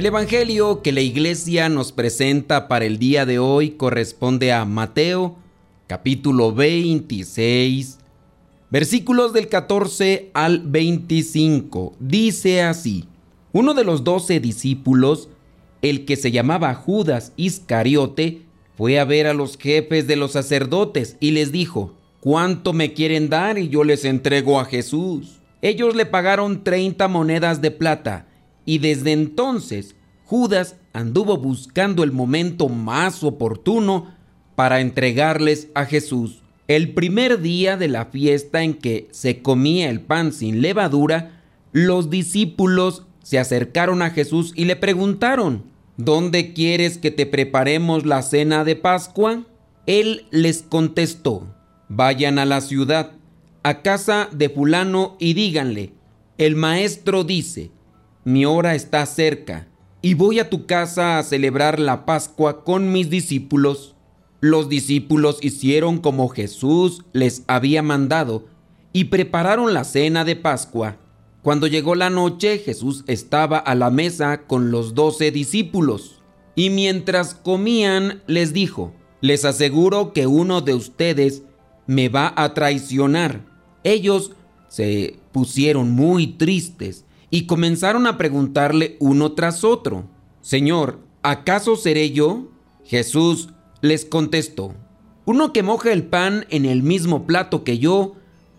El Evangelio que la iglesia nos presenta para el día de hoy corresponde a Mateo capítulo 26 versículos del 14 al 25. Dice así, uno de los doce discípulos, el que se llamaba Judas Iscariote, fue a ver a los jefes de los sacerdotes y les dijo, ¿cuánto me quieren dar y yo les entrego a Jesús? Ellos le pagaron 30 monedas de plata y desde entonces Judas anduvo buscando el momento más oportuno para entregarles a Jesús. El primer día de la fiesta en que se comía el pan sin levadura, los discípulos se acercaron a Jesús y le preguntaron, ¿Dónde quieres que te preparemos la cena de Pascua? Él les contestó, vayan a la ciudad, a casa de fulano y díganle, el maestro dice, mi hora está cerca, y voy a tu casa a celebrar la Pascua con mis discípulos. Los discípulos hicieron como Jesús les había mandado y prepararon la cena de Pascua. Cuando llegó la noche, Jesús estaba a la mesa con los doce discípulos. Y mientras comían, les dijo, les aseguro que uno de ustedes me va a traicionar. Ellos se pusieron muy tristes y comenzaron a preguntarle uno tras otro, Señor, ¿acaso seré yo? Jesús les contestó, uno que moja el pan en el mismo plato que yo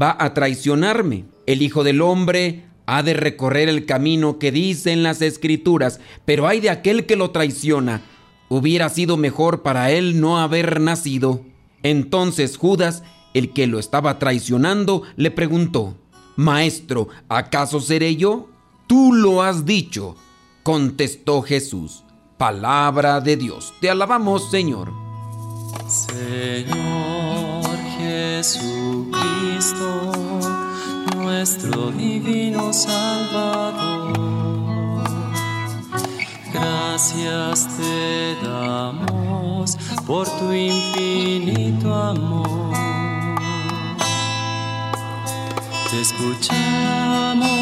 va a traicionarme. El Hijo del Hombre ha de recorrer el camino que dicen las Escrituras, pero hay de aquel que lo traiciona. Hubiera sido mejor para él no haber nacido. Entonces Judas, el que lo estaba traicionando, le preguntó, Maestro, ¿acaso seré yo? Tú lo has dicho, contestó Jesús. Palabra de Dios. Te alabamos, Señor. Señor Jesucristo, nuestro divino Salvador. Gracias te damos por tu infinito amor. Te escuchamos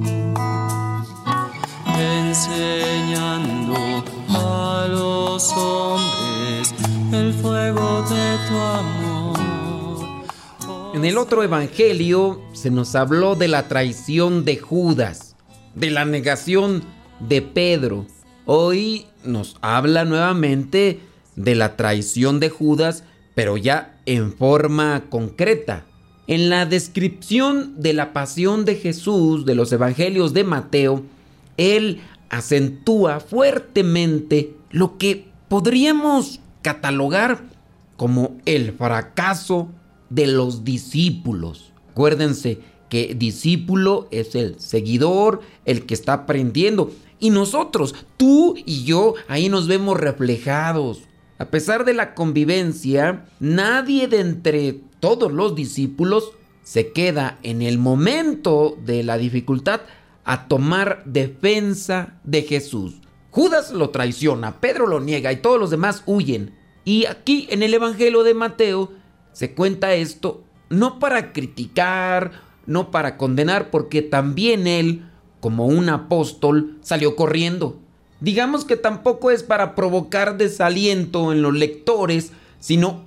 enseñando a los hombres el fuego de tu amor. En el otro evangelio se nos habló de la traición de Judas, de la negación de Pedro. Hoy nos habla nuevamente de la traición de Judas, pero ya en forma concreta. En la descripción de la pasión de Jesús de los evangelios de Mateo, él acentúa fuertemente lo que podríamos catalogar como el fracaso de los discípulos. Acuérdense que discípulo es el seguidor, el que está aprendiendo. Y nosotros, tú y yo, ahí nos vemos reflejados. A pesar de la convivencia, nadie de entre todos los discípulos se queda en el momento de la dificultad a tomar defensa de Jesús. Judas lo traiciona, Pedro lo niega y todos los demás huyen. Y aquí en el Evangelio de Mateo se cuenta esto no para criticar, no para condenar, porque también él, como un apóstol, salió corriendo. Digamos que tampoco es para provocar desaliento en los lectores, sino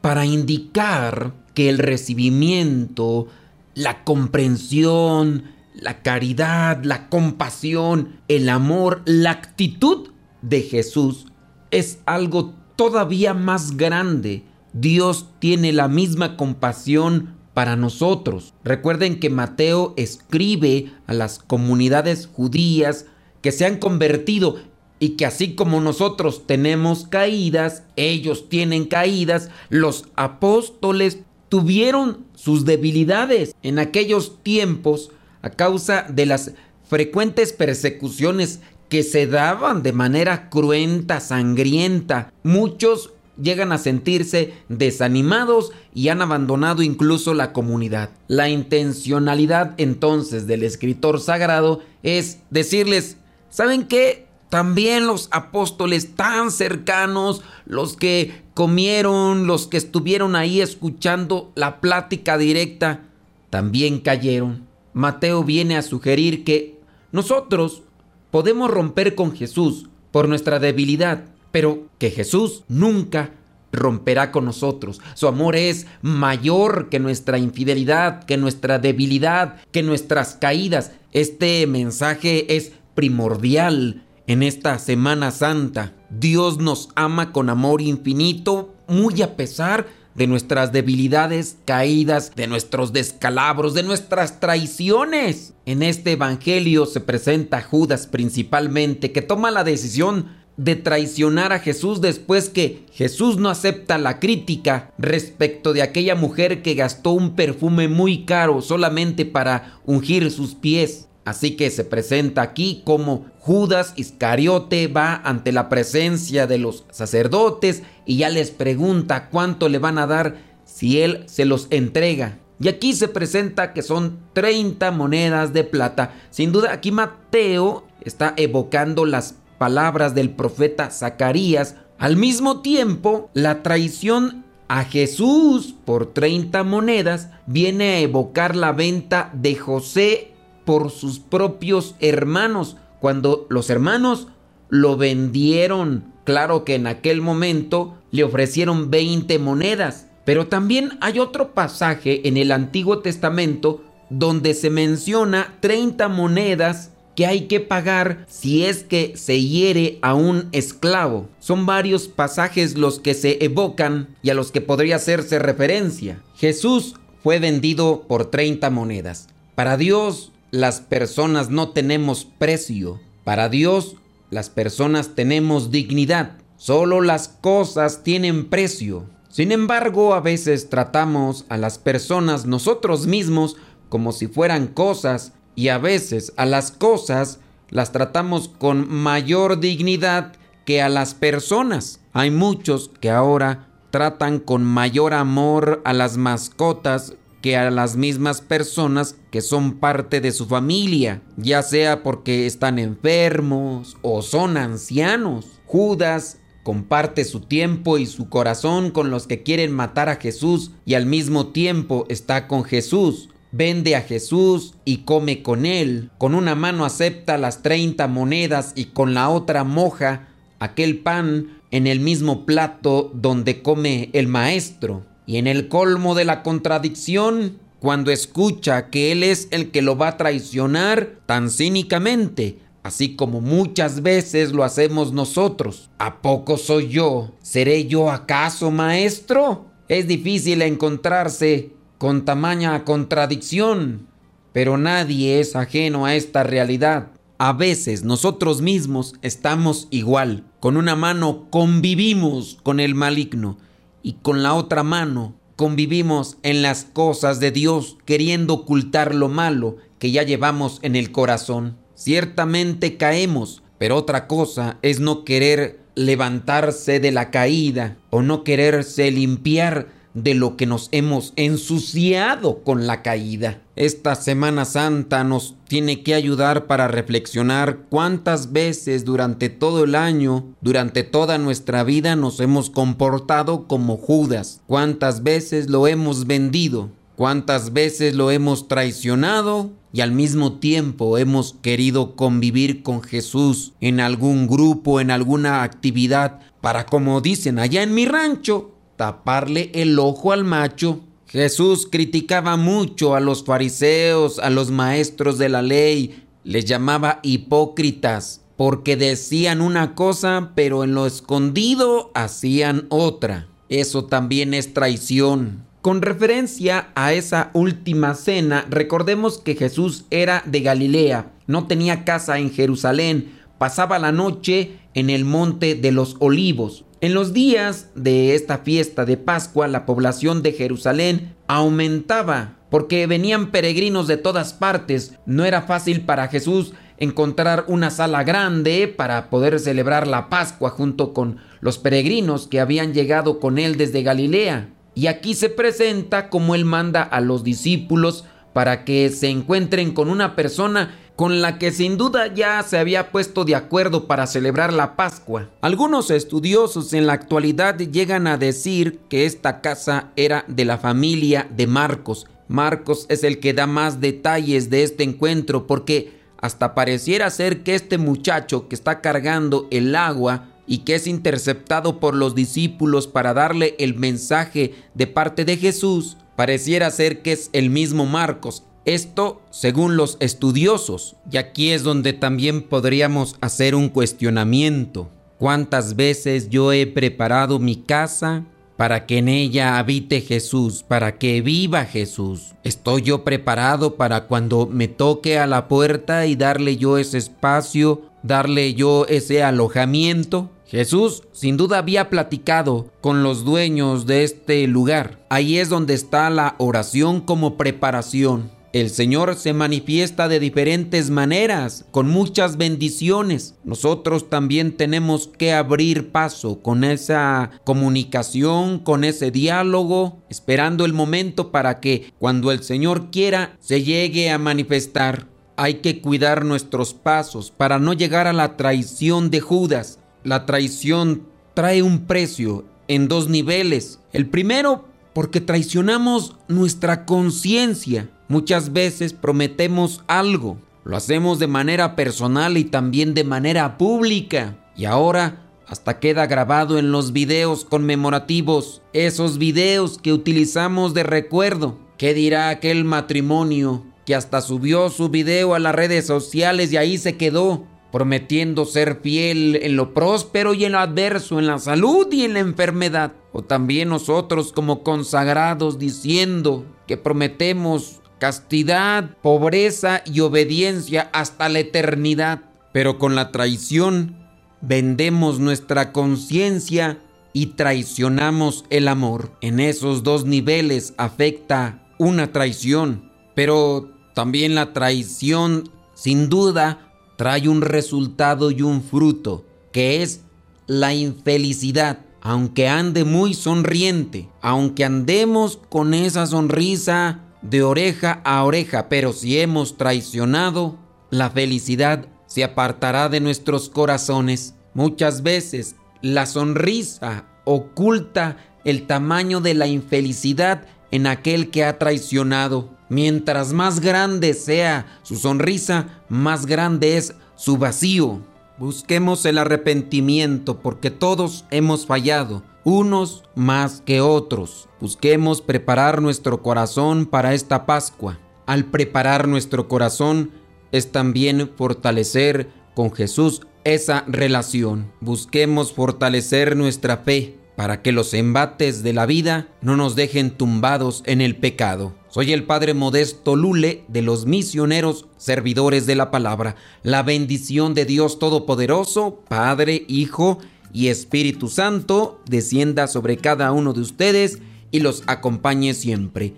para indicar que el recibimiento, la comprensión, la caridad, la compasión, el amor, la actitud de Jesús es algo todavía más grande Dios tiene la misma compasión para nosotros. Recuerden que Mateo escribe a las comunidades judías que se han convertido y que así como nosotros tenemos caídas, ellos tienen caídas, los apóstoles tuvieron sus debilidades en aquellos tiempos a causa de las frecuentes persecuciones que se daban de manera cruenta, sangrienta. Muchos llegan a sentirse desanimados y han abandonado incluso la comunidad. La intencionalidad entonces del escritor sagrado es decirles, ¿saben qué? También los apóstoles tan cercanos, los que comieron, los que estuvieron ahí escuchando la plática directa, también cayeron. Mateo viene a sugerir que nosotros podemos romper con Jesús por nuestra debilidad, pero que Jesús nunca romperá con nosotros. Su amor es mayor que nuestra infidelidad, que nuestra debilidad, que nuestras caídas. Este mensaje es primordial en esta Semana Santa. Dios nos ama con amor infinito, muy a pesar de nuestras debilidades, caídas, de nuestros descalabros, de nuestras traiciones. En este Evangelio se presenta Judas principalmente, que toma la decisión de traicionar a Jesús después que Jesús no acepta la crítica respecto de aquella mujer que gastó un perfume muy caro solamente para ungir sus pies. Así que se presenta aquí como Judas Iscariote va ante la presencia de los sacerdotes y ya les pregunta cuánto le van a dar si él se los entrega. Y aquí se presenta que son 30 monedas de plata. Sin duda aquí Mateo está evocando las palabras del profeta Zacarías. Al mismo tiempo, la traición a Jesús por 30 monedas viene a evocar la venta de José por sus propios hermanos, cuando los hermanos lo vendieron. Claro que en aquel momento le ofrecieron 20 monedas, pero también hay otro pasaje en el Antiguo Testamento donde se menciona 30 monedas que hay que pagar si es que se hiere a un esclavo. Son varios pasajes los que se evocan y a los que podría hacerse referencia. Jesús fue vendido por 30 monedas. Para Dios las personas no tenemos precio. Para Dios las personas tenemos dignidad. Solo las cosas tienen precio. Sin embargo, a veces tratamos a las personas nosotros mismos como si fueran cosas y a veces a las cosas las tratamos con mayor dignidad que a las personas. Hay muchos que ahora tratan con mayor amor a las mascotas que a las mismas personas que son parte de su familia, ya sea porque están enfermos o son ancianos. Judas comparte su tiempo y su corazón con los que quieren matar a Jesús y al mismo tiempo está con Jesús vende a Jesús y come con él. Con una mano acepta las 30 monedas y con la otra moja aquel pan en el mismo plato donde come el maestro. Y en el colmo de la contradicción, cuando escucha que él es el que lo va a traicionar tan cínicamente, así como muchas veces lo hacemos nosotros. ¿A poco soy yo? ¿Seré yo acaso maestro? Es difícil encontrarse con tamaña contradicción, pero nadie es ajeno a esta realidad. A veces nosotros mismos estamos igual. Con una mano convivimos con el maligno y con la otra mano convivimos en las cosas de Dios queriendo ocultar lo malo que ya llevamos en el corazón. Ciertamente caemos, pero otra cosa es no querer levantarse de la caída o no quererse limpiar de lo que nos hemos ensuciado con la caída. Esta Semana Santa nos tiene que ayudar para reflexionar cuántas veces durante todo el año, durante toda nuestra vida nos hemos comportado como Judas, cuántas veces lo hemos vendido, cuántas veces lo hemos traicionado y al mismo tiempo hemos querido convivir con Jesús en algún grupo, en alguna actividad, para como dicen allá en mi rancho, taparle el ojo al macho. Jesús criticaba mucho a los fariseos, a los maestros de la ley, les llamaba hipócritas, porque decían una cosa, pero en lo escondido hacían otra. Eso también es traición. Con referencia a esa última cena, recordemos que Jesús era de Galilea, no tenía casa en Jerusalén, pasaba la noche en el monte de los olivos. En los días de esta fiesta de Pascua, la población de Jerusalén aumentaba porque venían peregrinos de todas partes. No era fácil para Jesús encontrar una sala grande para poder celebrar la Pascua junto con los peregrinos que habían llegado con él desde Galilea. Y aquí se presenta como él manda a los discípulos para que se encuentren con una persona con la que sin duda ya se había puesto de acuerdo para celebrar la Pascua. Algunos estudiosos en la actualidad llegan a decir que esta casa era de la familia de Marcos. Marcos es el que da más detalles de este encuentro porque hasta pareciera ser que este muchacho que está cargando el agua y que es interceptado por los discípulos para darle el mensaje de parte de Jesús, pareciera ser que es el mismo Marcos. Esto según los estudiosos. Y aquí es donde también podríamos hacer un cuestionamiento. ¿Cuántas veces yo he preparado mi casa para que en ella habite Jesús, para que viva Jesús? ¿Estoy yo preparado para cuando me toque a la puerta y darle yo ese espacio, darle yo ese alojamiento? Jesús sin duda había platicado con los dueños de este lugar. Ahí es donde está la oración como preparación. El Señor se manifiesta de diferentes maneras, con muchas bendiciones. Nosotros también tenemos que abrir paso con esa comunicación, con ese diálogo, esperando el momento para que cuando el Señor quiera se llegue a manifestar. Hay que cuidar nuestros pasos para no llegar a la traición de Judas. La traición trae un precio en dos niveles. El primero, porque traicionamos nuestra conciencia. Muchas veces prometemos algo, lo hacemos de manera personal y también de manera pública. Y ahora hasta queda grabado en los videos conmemorativos, esos videos que utilizamos de recuerdo. ¿Qué dirá aquel matrimonio que hasta subió su video a las redes sociales y ahí se quedó? Prometiendo ser fiel en lo próspero y en lo adverso, en la salud y en la enfermedad. O también nosotros como consagrados diciendo que prometemos castidad, pobreza y obediencia hasta la eternidad. Pero con la traición vendemos nuestra conciencia y traicionamos el amor. En esos dos niveles afecta una traición, pero también la traición sin duda trae un resultado y un fruto, que es la infelicidad. Aunque ande muy sonriente, aunque andemos con esa sonrisa de oreja a oreja, pero si hemos traicionado, la felicidad se apartará de nuestros corazones. Muchas veces la sonrisa oculta el tamaño de la infelicidad en aquel que ha traicionado. Mientras más grande sea su sonrisa, más grande es su vacío. Busquemos el arrepentimiento porque todos hemos fallado unos más que otros. Busquemos preparar nuestro corazón para esta Pascua. Al preparar nuestro corazón es también fortalecer con Jesús esa relación. Busquemos fortalecer nuestra fe para que los embates de la vida no nos dejen tumbados en el pecado. Soy el Padre Modesto Lule de los misioneros servidores de la palabra. La bendición de Dios Todopoderoso, Padre, Hijo y Espíritu Santo descienda sobre cada uno de ustedes y los acompañe siempre.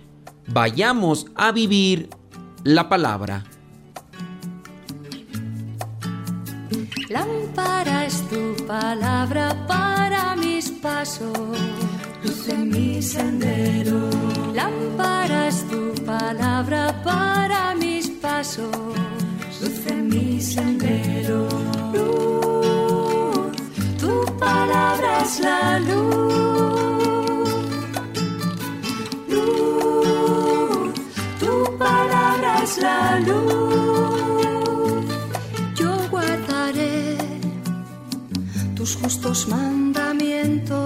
Vayamos a vivir la palabra. Lámpara es tu palabra para luz en mi sendero. Lámpara es tu palabra para mis pasos, luz en mi sendero palabra es la luz. Luz, tu palabra es la luz. Yo guardaré tus justos mandamientos.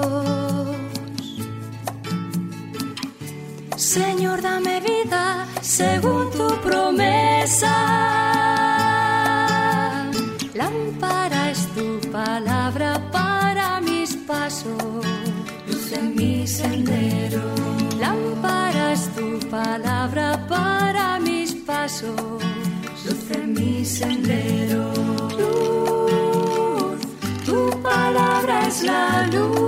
Señor, dame vida según tu promesa. Lámpara es tu palabra en mi sendero. Lámpara es tu palabra para mis pasos, luz en mi sendero. Luz, tu palabra es la luz.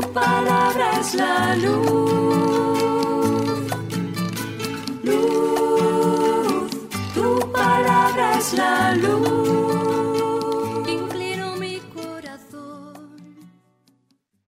Tu palabra es la luz. Luz, tu palabra es la luz.